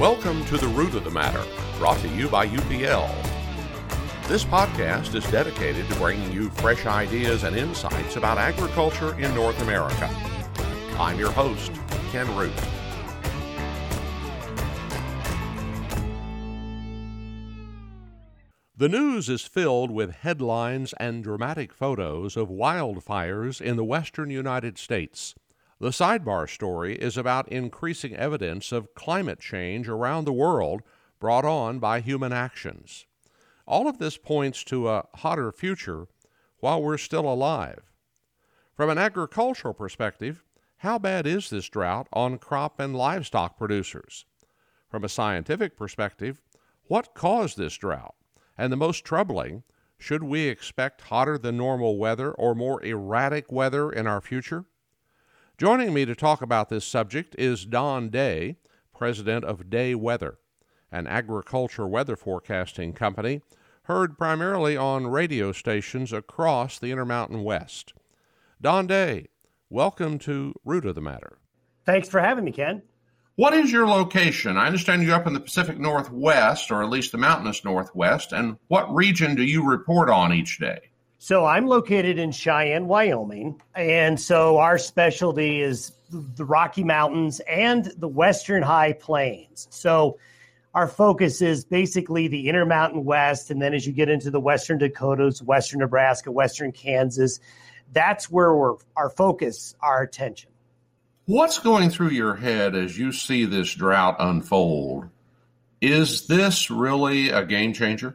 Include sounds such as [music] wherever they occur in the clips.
Welcome to The Root of the Matter, brought to you by UPL. This podcast is dedicated to bringing you fresh ideas and insights about agriculture in North America. I'm your host, Ken Root. The news is filled with headlines and dramatic photos of wildfires in the western United States. The sidebar story is about increasing evidence of climate change around the world brought on by human actions. All of this points to a hotter future while we're still alive. From an agricultural perspective, how bad is this drought on crop and livestock producers? From a scientific perspective, what caused this drought? And the most troubling, should we expect hotter than normal weather or more erratic weather in our future? Joining me to talk about this subject is Don Day, president of Day Weather, an agriculture weather forecasting company heard primarily on radio stations across the Intermountain West. Don Day, welcome to Root of the Matter. Thanks for having me, Ken. What is your location? I understand you're up in the Pacific Northwest, or at least the mountainous Northwest, and what region do you report on each day? So I'm located in Cheyenne, Wyoming. And so our specialty is the Rocky Mountains and the Western High Plains. So our focus is basically the Intermountain West. And then as you get into the Western Dakotas, Western Nebraska, Western Kansas, that's where we're, our focus, our attention. What's going through your head as you see this drought unfold? Is this really a game changer?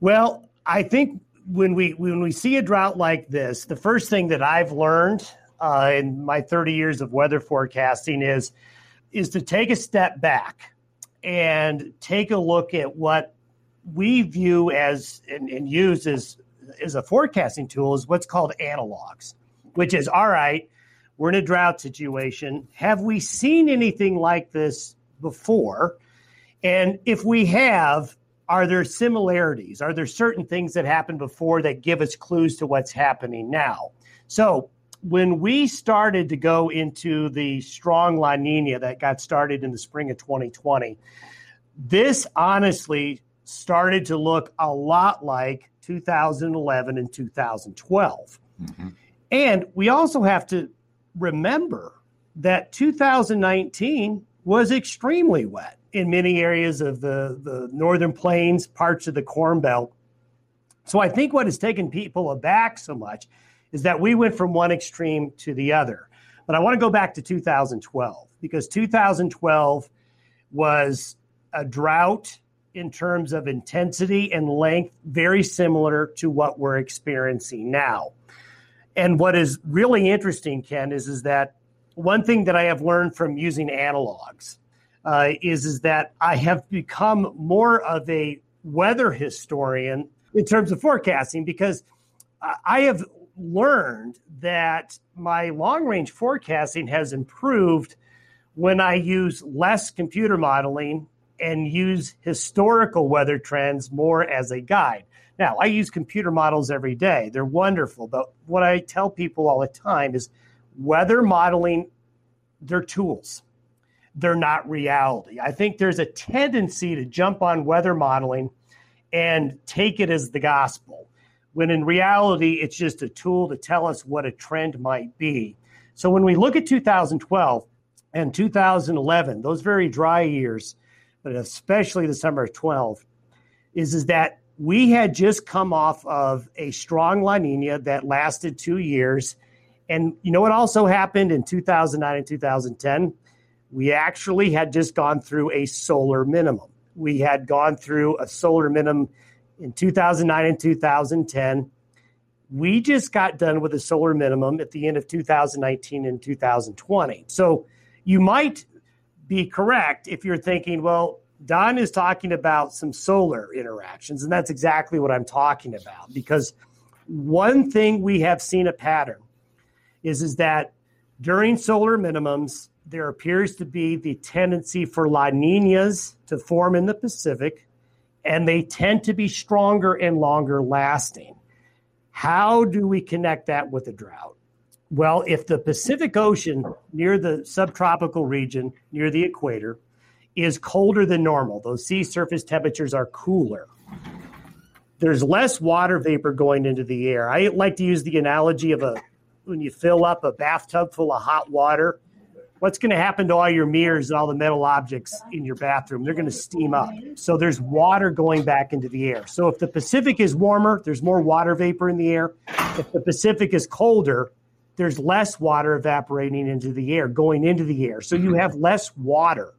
Well, I think when we when we see a drought like this, the first thing that I've learned uh, in my 30 years of weather forecasting is is to take a step back and take a look at what we view as and, and use as as a forecasting tool is what's called analogs, which is all right. We're in a drought situation. Have we seen anything like this before? And if we have, are there similarities? Are there certain things that happened before that give us clues to what's happening now? So, when we started to go into the strong La Nina that got started in the spring of 2020, this honestly started to look a lot like 2011 and 2012. Mm-hmm. And we also have to remember that 2019 was extremely wet in many areas of the, the northern plains, parts of the Corn Belt. So I think what has taken people aback so much is that we went from one extreme to the other. But I want to go back to 2012 because 2012 was a drought in terms of intensity and length, very similar to what we're experiencing now. And what is really interesting, Ken, is, is that one thing that I have learned from using analogs uh, is is that I have become more of a weather historian in terms of forecasting because I have learned that my long range forecasting has improved when I use less computer modeling and use historical weather trends more as a guide. Now, I use computer models every day. They're wonderful, but what I tell people all the time is weather modeling they're tools they're not reality. I think there's a tendency to jump on weather modeling and take it as the gospel, when in reality, it's just a tool to tell us what a trend might be. So when we look at 2012 and 2011, those very dry years, but especially the summer of 12, is, is that we had just come off of a strong La Nina that lasted two years. And you know what also happened in 2009 and 2010? We actually had just gone through a solar minimum. We had gone through a solar minimum in 2009 and 2010. We just got done with a solar minimum at the end of 2019 and 2020. So you might be correct if you're thinking, well, Don is talking about some solar interactions, and that's exactly what I'm talking about. Because one thing we have seen a pattern is, is that during solar minimums, there appears to be the tendency for La Ninas to form in the Pacific, and they tend to be stronger and longer lasting. How do we connect that with a drought? Well, if the Pacific Ocean near the subtropical region, near the equator, is colder than normal. Those sea surface temperatures are cooler. There's less water vapor going into the air. I like to use the analogy of a when you fill up a bathtub full of hot water what's going to happen to all your mirrors and all the metal objects in your bathroom? They're going to steam up. So there's water going back into the air. So if the Pacific is warmer, there's more water vapor in the air. If the Pacific is colder, there's less water evaporating into the air, going into the air. So you have less water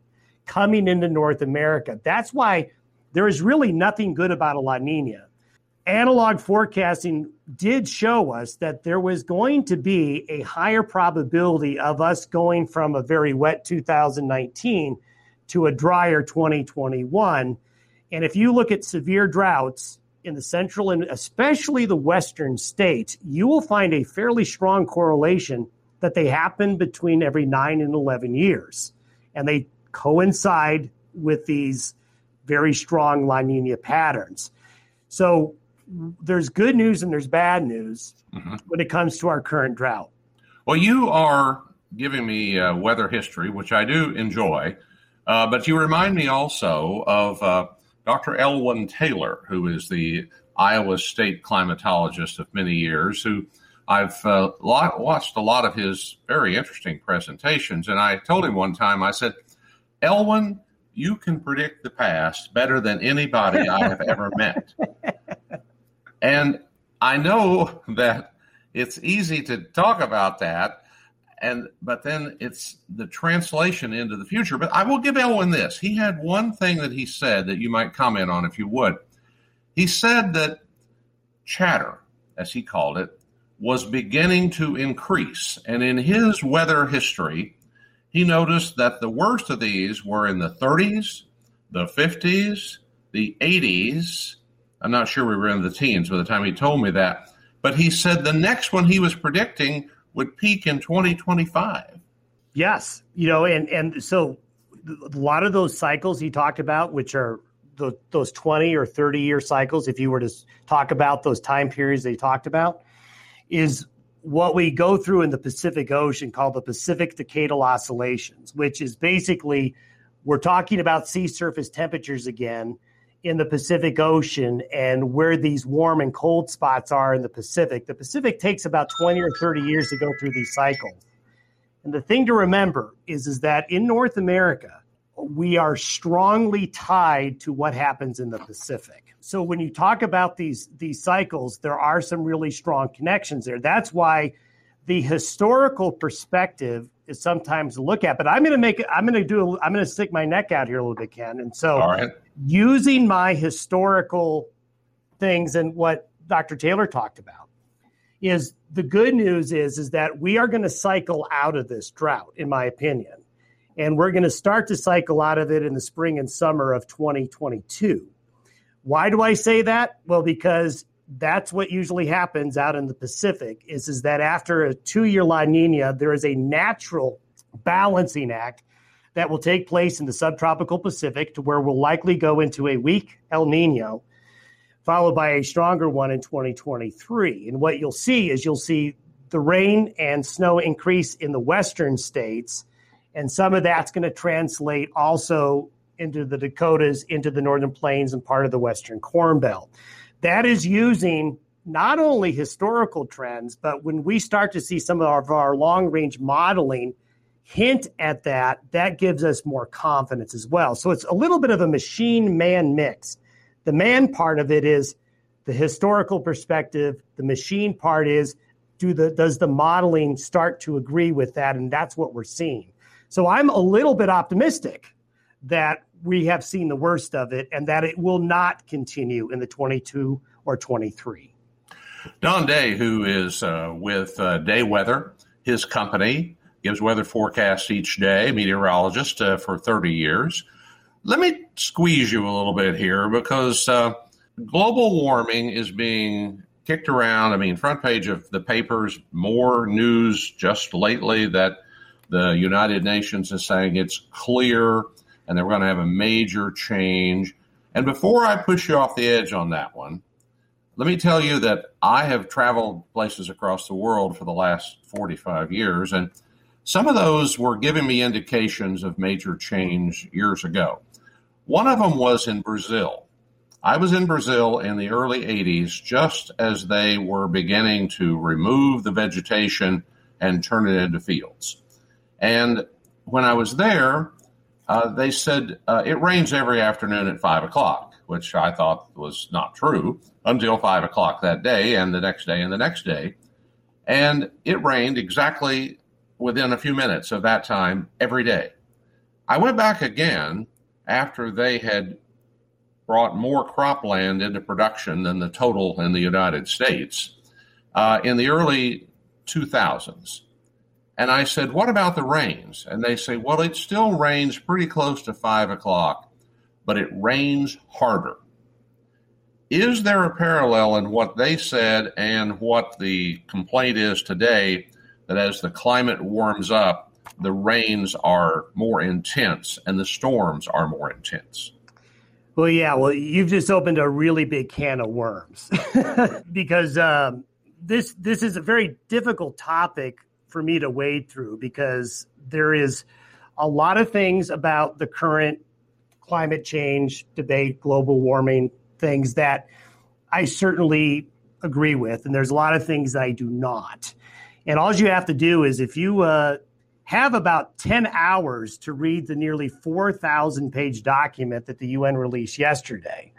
coming into North America. That's why there is really nothing good about a La Nina analog forecasting did show us that there was going to be a higher probability of us going from a very wet 2019 to a drier 2021. And if you look at severe droughts in the central and especially the western states, you will find a fairly strong correlation that they happen between every nine and 11 years. And they coincide with these very strong La Nina patterns. So there's good news and there's bad news mm-hmm. when it comes to our current drought. Well, you are giving me uh, weather history, which I do enjoy, uh, but you remind me also of uh, Dr. Elwynn Taylor, who is the Iowa State climatologist of many years, who I've uh, lot, watched a lot of his very interesting presentations. And I told him one time, I said, Elwynn, you can predict the past better than anybody I have ever met. [laughs] And I know [laughs] that it's easy to talk about that and but then it's the translation into the future. But I will give Elwynn this. He had one thing that he said that you might comment on if you would. He said that chatter, as he called it, was beginning to increase. And in his weather history, he noticed that the worst of these were in the 30s, the 50s, the 80s, I'm not sure we were in the teens by the time he told me that. But he said the next one he was predicting would peak in 2025. Yes, you know, and and so a lot of those cycles he talked about, which are the, those 20 or 30 year cycles, if you were to talk about those time periods they talked about, is what we go through in the Pacific Ocean called the Pacific Decadal Oscillations, which is basically we're talking about sea surface temperatures again in the Pacific Ocean and where these warm and cold spots are in the Pacific. The Pacific takes about 20 or 30 years to go through these cycles. And the thing to remember is, is that in North America, we are strongly tied to what happens in the Pacific. So when you talk about these these cycles, there are some really strong connections there. That's why the historical perspective is sometimes to look at. But I'm going to make I'm going to do I'm going to stick my neck out here a little bit, Ken. And so using my historical things and what Dr. Taylor talked about is the good news is is that we are going to cycle out of this drought, in my opinion. And we're going to start to cycle out of it in the spring and summer of 2022. Why do I say that? Well, because that's what usually happens out in the Pacific is, is that after a two-year La Nina, there is a natural balancing act that will take place in the subtropical Pacific to where we'll likely go into a weak El Nino, followed by a stronger one in 2023. And what you'll see is you'll see the rain and snow increase in the western states, and some of that's going to translate also into the Dakotas, into the northern plains, and part of the western Corn Belt. That is using not only historical trends, but when we start to see some of our, our long range modeling hint at that, that gives us more confidence as well. So it's a little bit of a machine man mix. The man part of it is the historical perspective, the machine part is do the does the modeling start to agree with that and that's what we're seeing. So I'm a little bit optimistic that we have seen the worst of it and that it will not continue in the 22 or 23. Don Day, who is uh, with uh, Day Weather, his company, gives weather forecasts each day, meteorologist uh, for 30 years. Let me squeeze you a little bit here because uh, global warming is being kicked around. I mean, front page of the papers, more news just lately that the United Nations is saying it's clear and they're going to have a major change. And before I push you off the edge on that one, let me tell you that I have traveled places across the world for the last 45 years, and some of those were giving me indications of major change years ago. One of them was in Brazil. I was in Brazil in the early 80s, just as they were beginning to remove the vegetation and turn it into fields. And when I was there, uh, they said uh, it rains every afternoon at five o'clock, which I thought was not true until five o'clock that day and the next day and the next day. And it rained exactly within a few minutes of that time every day. I went back again after they had brought more cropland into production than the total in the United States uh, in the early 2000s. And I said, What about the rains? And they say, Well, it still rains pretty close to five o'clock, but it rains harder. Is there a parallel in what they said and what the complaint is today that as the climate warms up, the rains are more intense and the storms are more intense? Well, yeah. Well, you've just opened a really big can of worms [laughs] because um, this this is a very difficult topic for me to wade through because there is a lot of things about the current climate change debate, global warming things that I certainly agree with, and there's a lot of things that I do not. And all you have to do is if you uh, have about 10 hours to read the nearly 4,000 page document that the UN released yesterday,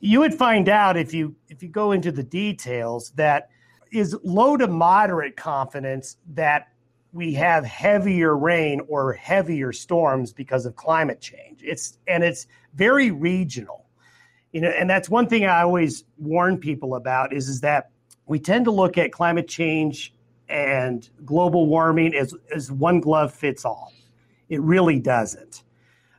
you would find out if you if you go into the details that is low to moderate confidence that we have heavier rain or heavier storms because of climate change. It's and it's very regional. You know, and that's one thing I always warn people about is, is that we tend to look at climate change and global warming as, as one glove fits all. It really doesn't.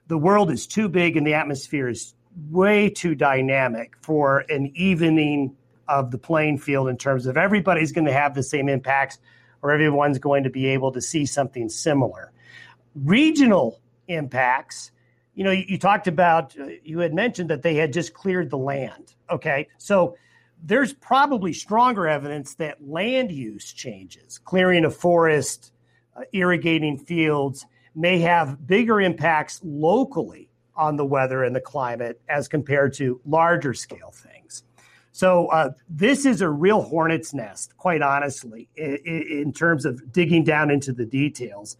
The world is too big and the atmosphere is way too dynamic for an evening of the playing field in terms of everybody's going to have the same impacts or everyone's going to be able to see something similar. Regional impacts, you know, you, you talked about, uh, you had mentioned that they had just cleared the land. Okay. So there's probably stronger evidence that land use changes, clearing a forest, uh, irrigating fields may have bigger impacts locally on the weather and the climate as compared to larger scale things. So uh, this is a real hornet's nest, quite honestly, in, in, terms of digging down into the details.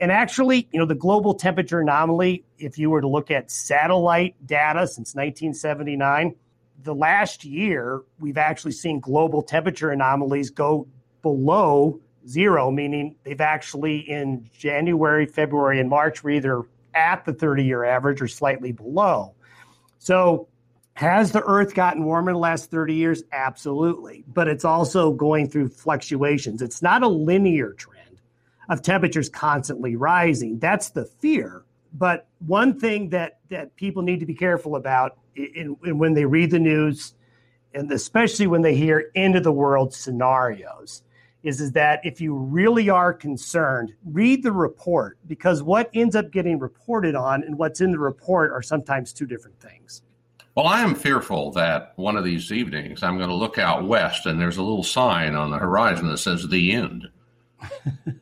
And actually, you know, the global temperature anomaly, if you were to look at satellite data since 1979, the last year we've actually seen global temperature anomalies go below zero, meaning they've actually in January, February, and March were either at the 30 year average or slightly below. So has the earth gotten warmer in the last 30 years? Absolutely. But it's also going through fluctuations. It's not a linear trend of temperatures constantly rising. That's the fear. But one thing that, that people need to be careful about in, in when they read the news, and especially when they hear end of the world scenarios, is, is that if you really are concerned, read the report because what ends up getting reported on and what's in the report are sometimes two different things. Well, I am fearful that one of these evenings I'm going to look out west and there's a little sign on the horizon that says the end.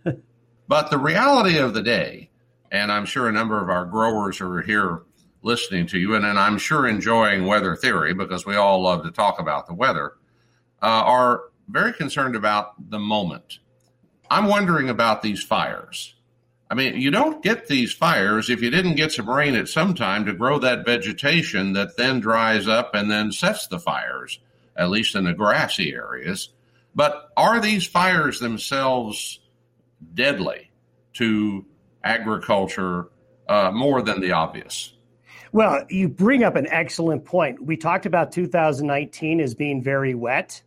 [laughs] but the reality of the day, and I'm sure a number of our growers are here listening to you, and, and I'm sure enjoying weather theory because we all love to talk about the weather, uh, are very concerned about the moment. I'm wondering about these fires. I mean, you don't get these fires if you didn't get some rain at some time to grow that vegetation that then dries up and then sets the fires, at least in the grassy areas. But are these fires themselves deadly to agriculture uh, more than the obvious? Well, you bring up an excellent point. We talked about 2019 as being very wet.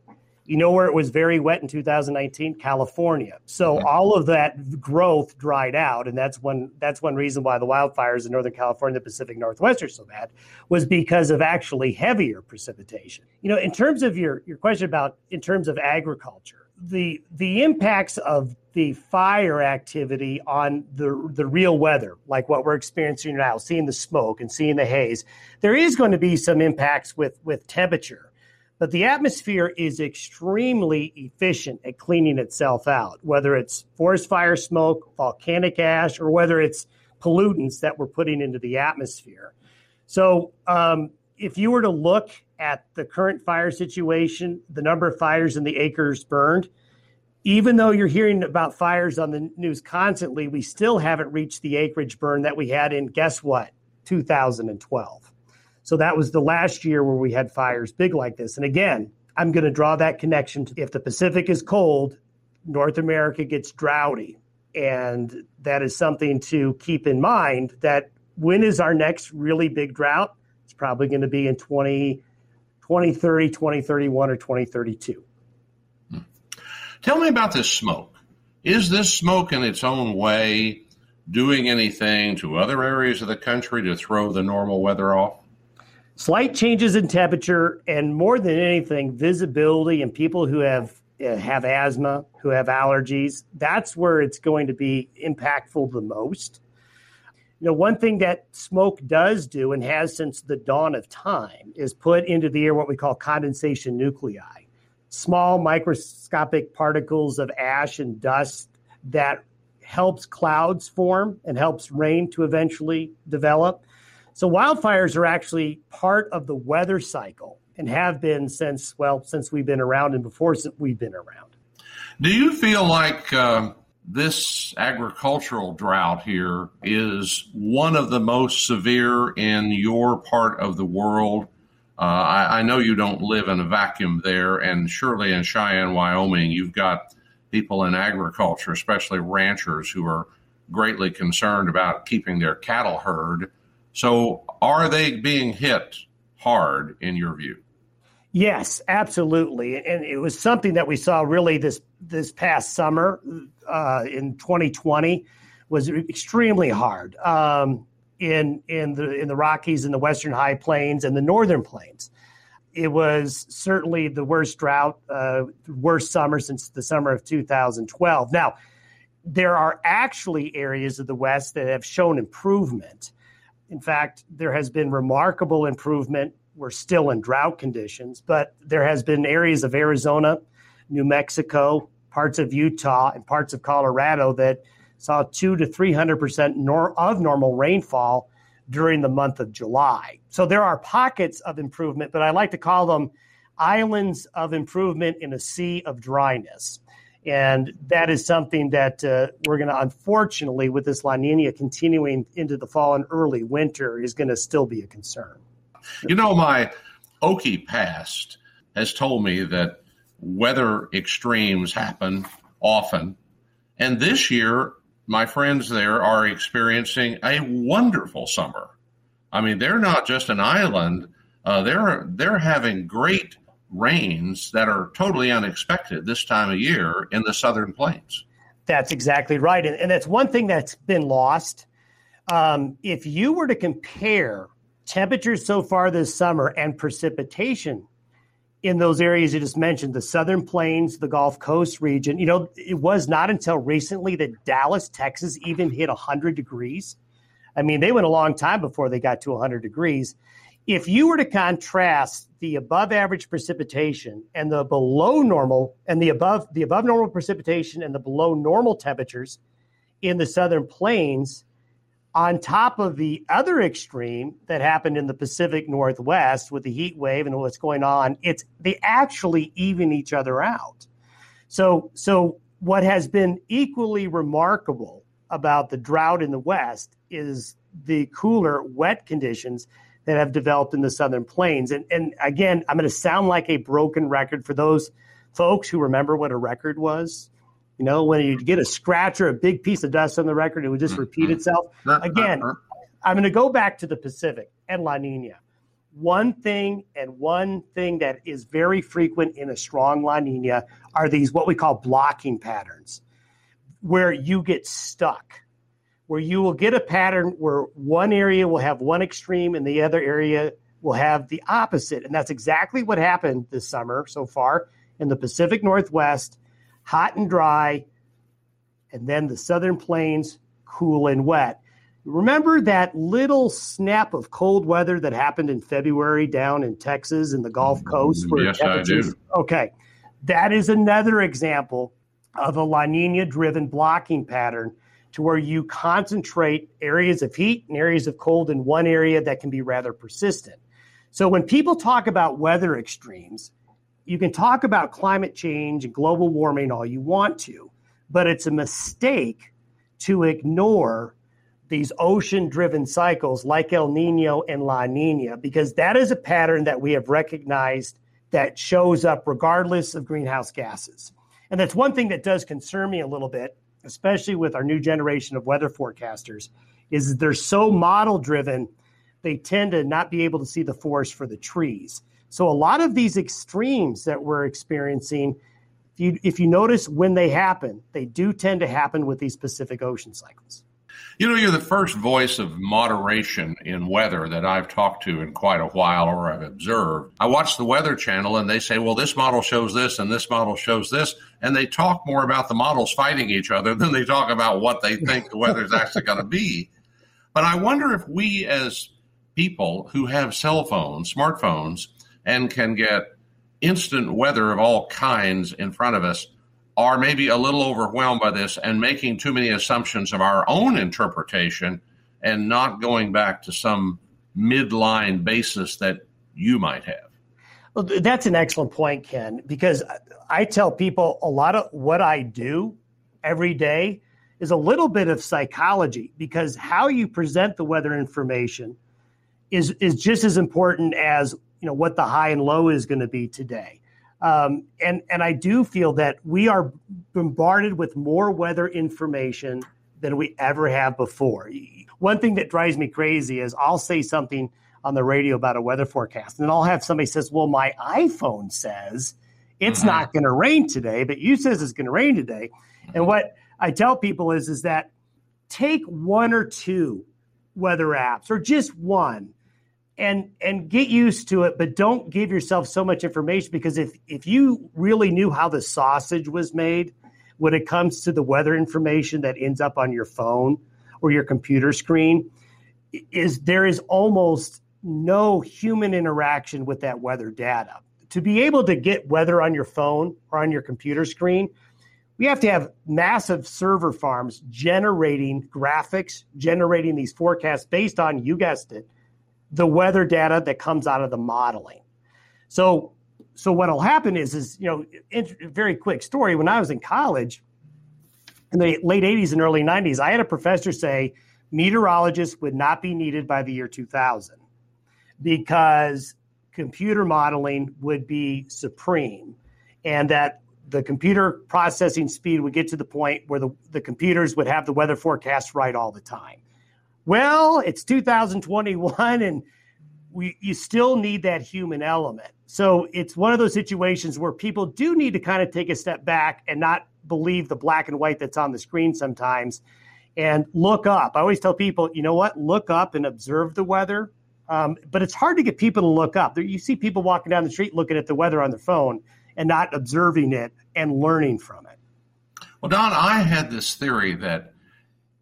You know where it was very wet in 2019? California. So mm-hmm. all of that growth dried out, and that's one that's one reason why the wildfires in Northern California, the Pacific Northwest are so bad, was because of actually heavier precipitation. You know, in terms of your your question about in terms of agriculture, the the impacts of the fire activity on the the real weather, like what we're experiencing now, seeing the smoke and seeing the haze, there is going to be some impacts with with temperature But the atmosphere is extremely efficient at cleaning itself out, whether it's forest fire smoke, volcanic ash, or whether it's pollutants that we're putting into the atmosphere. So, um, if you were to look at the current fire situation, the number of fires and the acres burned, even though you're hearing about fires on the news constantly, we still haven't reached the acreage burn that we had in, guess what, 2012. So that was the last year where we had fires big like this. And again, I'm going to draw that connection to if the Pacific is cold, North America gets droughty. And that is something to keep in mind that when is our next really big drought? It's probably going to be in 20, 2030, 2031, or 2032. Hmm. Tell me about this smoke. Is this smoke in its own way doing anything to other areas of the country to throw the normal weather off? Slight changes in temperature, and more than anything, visibility and people who have uh, have asthma, who have allergies. That's where it's going to be impactful the most. You know, one thing that smoke does do and has since the dawn of time is put into the air what we call condensation nuclei, small microscopic particles of ash and dust that helps clouds form and helps rain to eventually develop. So wildfires are actually part of the weather cycle and have been since well since we've been around and before we've been around. Do you feel like uh, this agricultural drought here is one of the most severe in your part of the world? Uh, I, I, know you don't live in a vacuum there, and surely in Cheyenne, Wyoming, you've got people in agriculture, especially ranchers, who are greatly concerned about keeping their cattle herd so, are they being hit hard in your view? Yes, absolutely, and it was something that we saw really this this past summer uh, in 2020 was extremely hard um, in in the in the Rockies, and the Western High Plains, and the Northern Plains. It was certainly the worst drought, uh, worst summer since the summer of 2012. Now, there are actually areas of the West that have shown improvement. In fact, there has been remarkable improvement. We're still in drought conditions, but there has been areas of Arizona, New Mexico, parts of Utah, and parts of Colorado that saw two to three hundred percent of normal rainfall during the month of July. So there are pockets of improvement, but I like to call them islands of improvement in a sea of dryness. And that is something that uh, we're going to, unfortunately, with this La Nina continuing into the fall and early winter, is going to still be a concern. You know, my Okie past has told me that weather extremes happen often. And this year, my friends there are experiencing a wonderful summer. I mean, they're not just an island; uh, they're they're having great rains that are totally unexpected this time of year in the southern plains. That's exactly right. And, and that's one thing that's been lost. Um, if you were to compare temperatures so far this summer and precipitation in those areas you just mentioned, the southern plains, the Gulf Coast region, you know, it was not until recently that Dallas, Texas even hit 100 degrees. I mean, they went a long time before they got to 100 degrees. If you were to contrast the above average precipitation and the below normal and the above the above normal precipitation and the below normal temperatures in the southern plains on top of the other extreme that happened in the Pacific Northwest with the heat wave and what's going on, it's they actually even each other out. So so what has been equally remarkable about the drought in the West is the cooler, wet conditions that have developed in the Southern Plains. And, and again, I'm going to sound like a broken record for those folks who remember what a record was. You know, when you get a scratch or a big piece of dust on the record, it would just repeat mm-hmm. itself. Again, I'm going to go back to the Pacific and La Nina. One thing and one thing that is very frequent in a strong La Nina are these what we call blocking patterns, where you get stuck where you will get a pattern where one area will have one extreme and the other area will have the opposite. And that's exactly what happened this summer so far in the Pacific Northwest, hot and dry, and then the southern plains, cool and wet. Remember that little snap of cold weather that happened in February down in Texas and the Gulf Coast? Where yes, I do. Okay. That is another example of a La Nina driven blocking pattern to where you concentrate areas of heat and areas of cold in one area that can be rather persistent. So when people talk about weather extremes, you can talk about climate change and global warming all you want to, but it's a mistake to ignore these ocean driven cycles like El Nino and La Nina, because that is a pattern that we have recognized that shows up regardless of greenhouse gases. And that's one thing that does concern me a little bit, especially with our new generation of weather forecasters, is they're so model driven, they tend to not be able to see the forest for the trees. So a lot of these extremes that we're experiencing, if you, if you notice when they happen, they do tend to happen with these Pacific ocean cycles. You know, you're the first voice of moderation in weather that I've talked to in quite a while or I've observed. I watch the Weather Channel and they say, well, this model shows this and this model shows this. And they talk more about the models fighting each other than they talk about what they think the weather is [laughs] actually going to be. But I wonder if we, as people who have cell phones, smartphones, and can get instant weather of all kinds in front of us, are maybe a little overwhelmed by this and making too many assumptions of our own interpretation and not going back to some midline basis that you might have. Well, that's an excellent point, Ken, because I tell people a lot of what I do every day is a little bit of psychology because how you present the weather information is is just as important as you know what the high and low is going to be today. Um, and and I do feel that we are bombarded with more weather information than we ever have before. One thing that drives me crazy is I'll say something on the radio about a weather forecast, and I'll have somebody says, "Well, my iPhone says it's mm-hmm. not going to rain today, but you says it's going to rain today." And what I tell people is is that take one or two weather apps or just one and and get used to it but don't give yourself so much information because if if you really knew how the sausage was made when it comes to the weather information that ends up on your phone or your computer screen is there is almost no human interaction with that weather data. To be able to get weather on your phone or on your computer screen we have to have massive server farms generating graphics generating these forecasts based on you guessed it the weather data that comes out of the modeling. So, so what'll happen is, is you know, very quick story. When I was in college, in the late '80s and early '90s, I had a professor say meteorologists would not be needed by the year 2000 because computer modeling would be supreme, and that the computer processing speed would get to the point where the, the computers would have the weather forecast right all the time. Well, it's 2021 and we you still need that human element. So it's one of those situations where people do need to kind of take a step back and not believe the black and white that's on the screen sometimes and look up. I always tell people, you know what? Look up and observe the weather. Um, but it's hard to get people to look up. You see people walking down the street looking at the weather on their phone and not observing it and learning from it. Well, Don, I had this theory that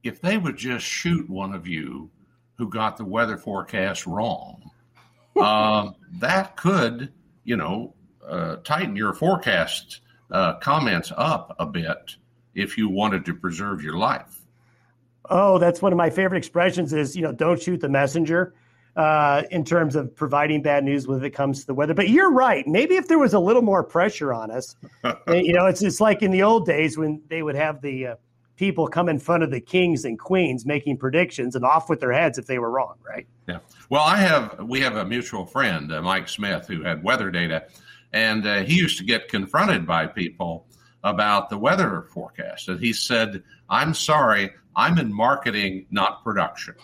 if they would just shoot one of you who got the weather forecast wrong, uh, [laughs] that could, you know, uh, tighten your forecast uh, comments up a bit if you wanted to preserve your life. Oh, that's one of my favorite expressions is, you know, don't shoot the messenger uh, in terms of providing bad news when it comes to the weather. But you're right. Maybe if there was a little more pressure on us, [laughs] you know, it's, it's like in the old days when they would have the, uh, people come in front of the kings and queens making predictions and off with their heads if they were wrong, right? Yeah. Well, I have we have a mutual friend, uh, Mike Smith, who had weather data, and uh, he used to get confronted by people about the weather forecast, and he said, "I'm sorry, I'm in marketing, not production."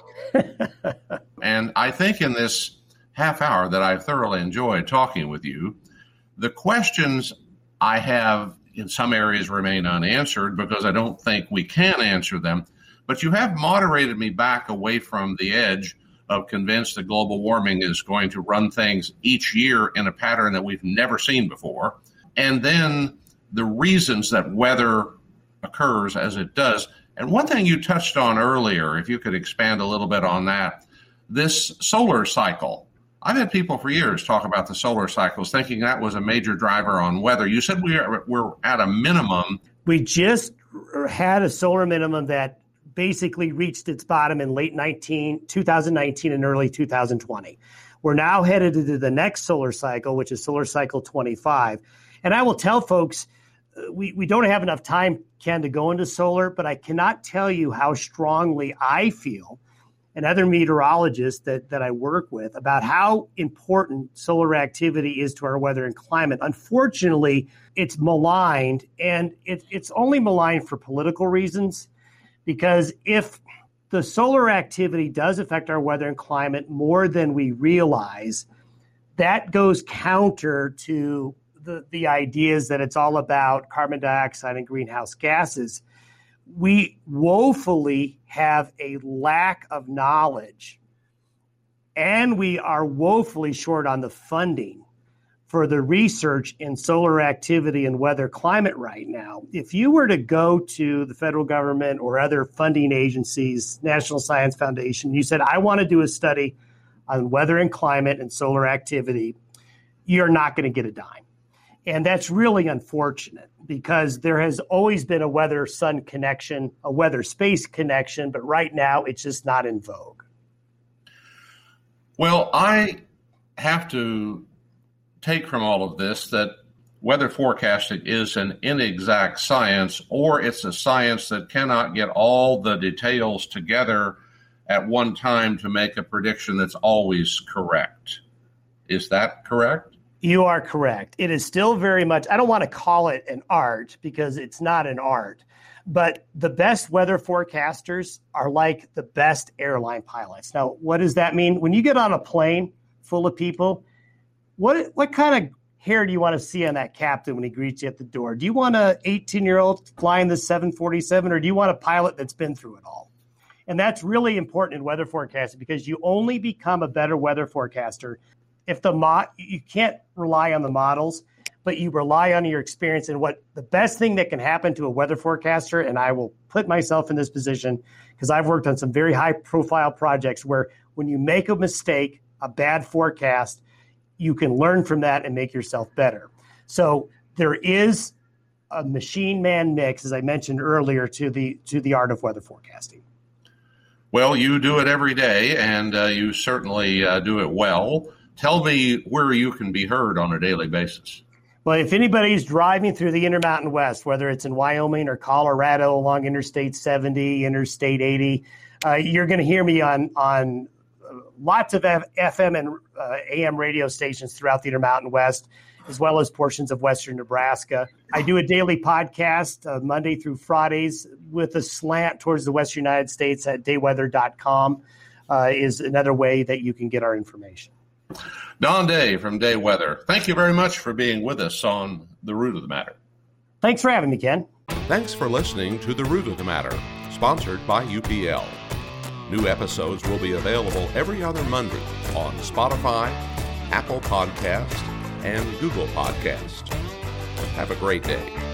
[laughs] and I think in this half hour that I thoroughly enjoyed talking with you, the questions I have in some areas remain unanswered because I don't think we can answer them. But you have moderated me back away from the edge of convinced that global warming is going to run things each year in a pattern that we've never seen before. And then the reasons that weather occurs as it does. And one thing you touched on earlier, if you could expand a little bit on that, this solar cycle. I've had people for years talk about the solar cycles, thinking that was a major driver on weather. You said we are, we're at a minimum. We just had a solar minimum that basically reached its bottom in late 19, 2019 and early 2020. We're now headed into the next solar cycle, which is solar cycle 25. And I will tell folks, uh, we, we don't have enough time, Ken, to go into solar, but I cannot tell you how strongly I feel and other meteorologists that, that I work with about how important solar activity is to our weather and climate. Unfortunately, it's maligned, and it, it's only maligned for political reasons because if the solar activity does affect our weather and climate more than we realize, that goes counter to the, the ideas that it's all about carbon dioxide and greenhouse gases. We woefully have a lack of knowledge, and we are woefully short on the funding for the research in solar activity and weather climate right now. If you were to go to the federal government or other funding agencies, National Science Foundation, you said, I want to do a study on weather and climate and solar activity, you're not going to get a dime. And that's really unfortunate because there has always been a weather sun connection, a weather space connection, but right now it's just not in vogue. Well, I have to take from all of this that weather forecasting is an inexact science or it's a science that cannot get all the details together at one time to make a prediction that's always correct. Is that correct? You are correct. It is still very much, I don't want to call it an art because it's not an art, but the best weather forecasters are like the best airline pilots. Now, what does that mean? When you get on a plane full of people, what what kind of hair do you want to see on that captain when he greets you at the door? Do you want a 18 year old flying the 747, or do you want a pilot that's been through it all? And that's really important in weather forecasting because you only become a better weather forecaster if the you can't rely on the models, but you rely on your experience and what the best thing that can happen to a weather forecaster. And I will put myself in this position because I've worked on some very high profile projects where when you make a mistake, a bad forecast, you can learn from that and make yourself better. So there is a machine man mix, as I mentioned earlier, to the to the art of weather forecasting. Well, you do it every day, and uh, you certainly uh, do it well. Tell me where you can be heard on a daily basis. Well, if anybody's driving through the Intermountain West, whether it's in Wyoming or Colorado along Interstate 70, Interstate 80, uh, you're going to hear me on on lots of F- FM and uh, AM radio stations throughout the Intermountain West, as well as portions of Western Nebraska. I do a daily podcast uh, Monday through Fridays with a slant towards the Western United States at dayweather.com uh, is another way that you can get our information. Don Day from Day Weather, thank you very much for being with us on The Root of the Matter. Thanks for having me, Ken. Thanks for listening to The Root of the Matter, sponsored by UPL. New episodes will be available every other Monday on Spotify, Apple Podcast, and Google Podcast. Have a great day.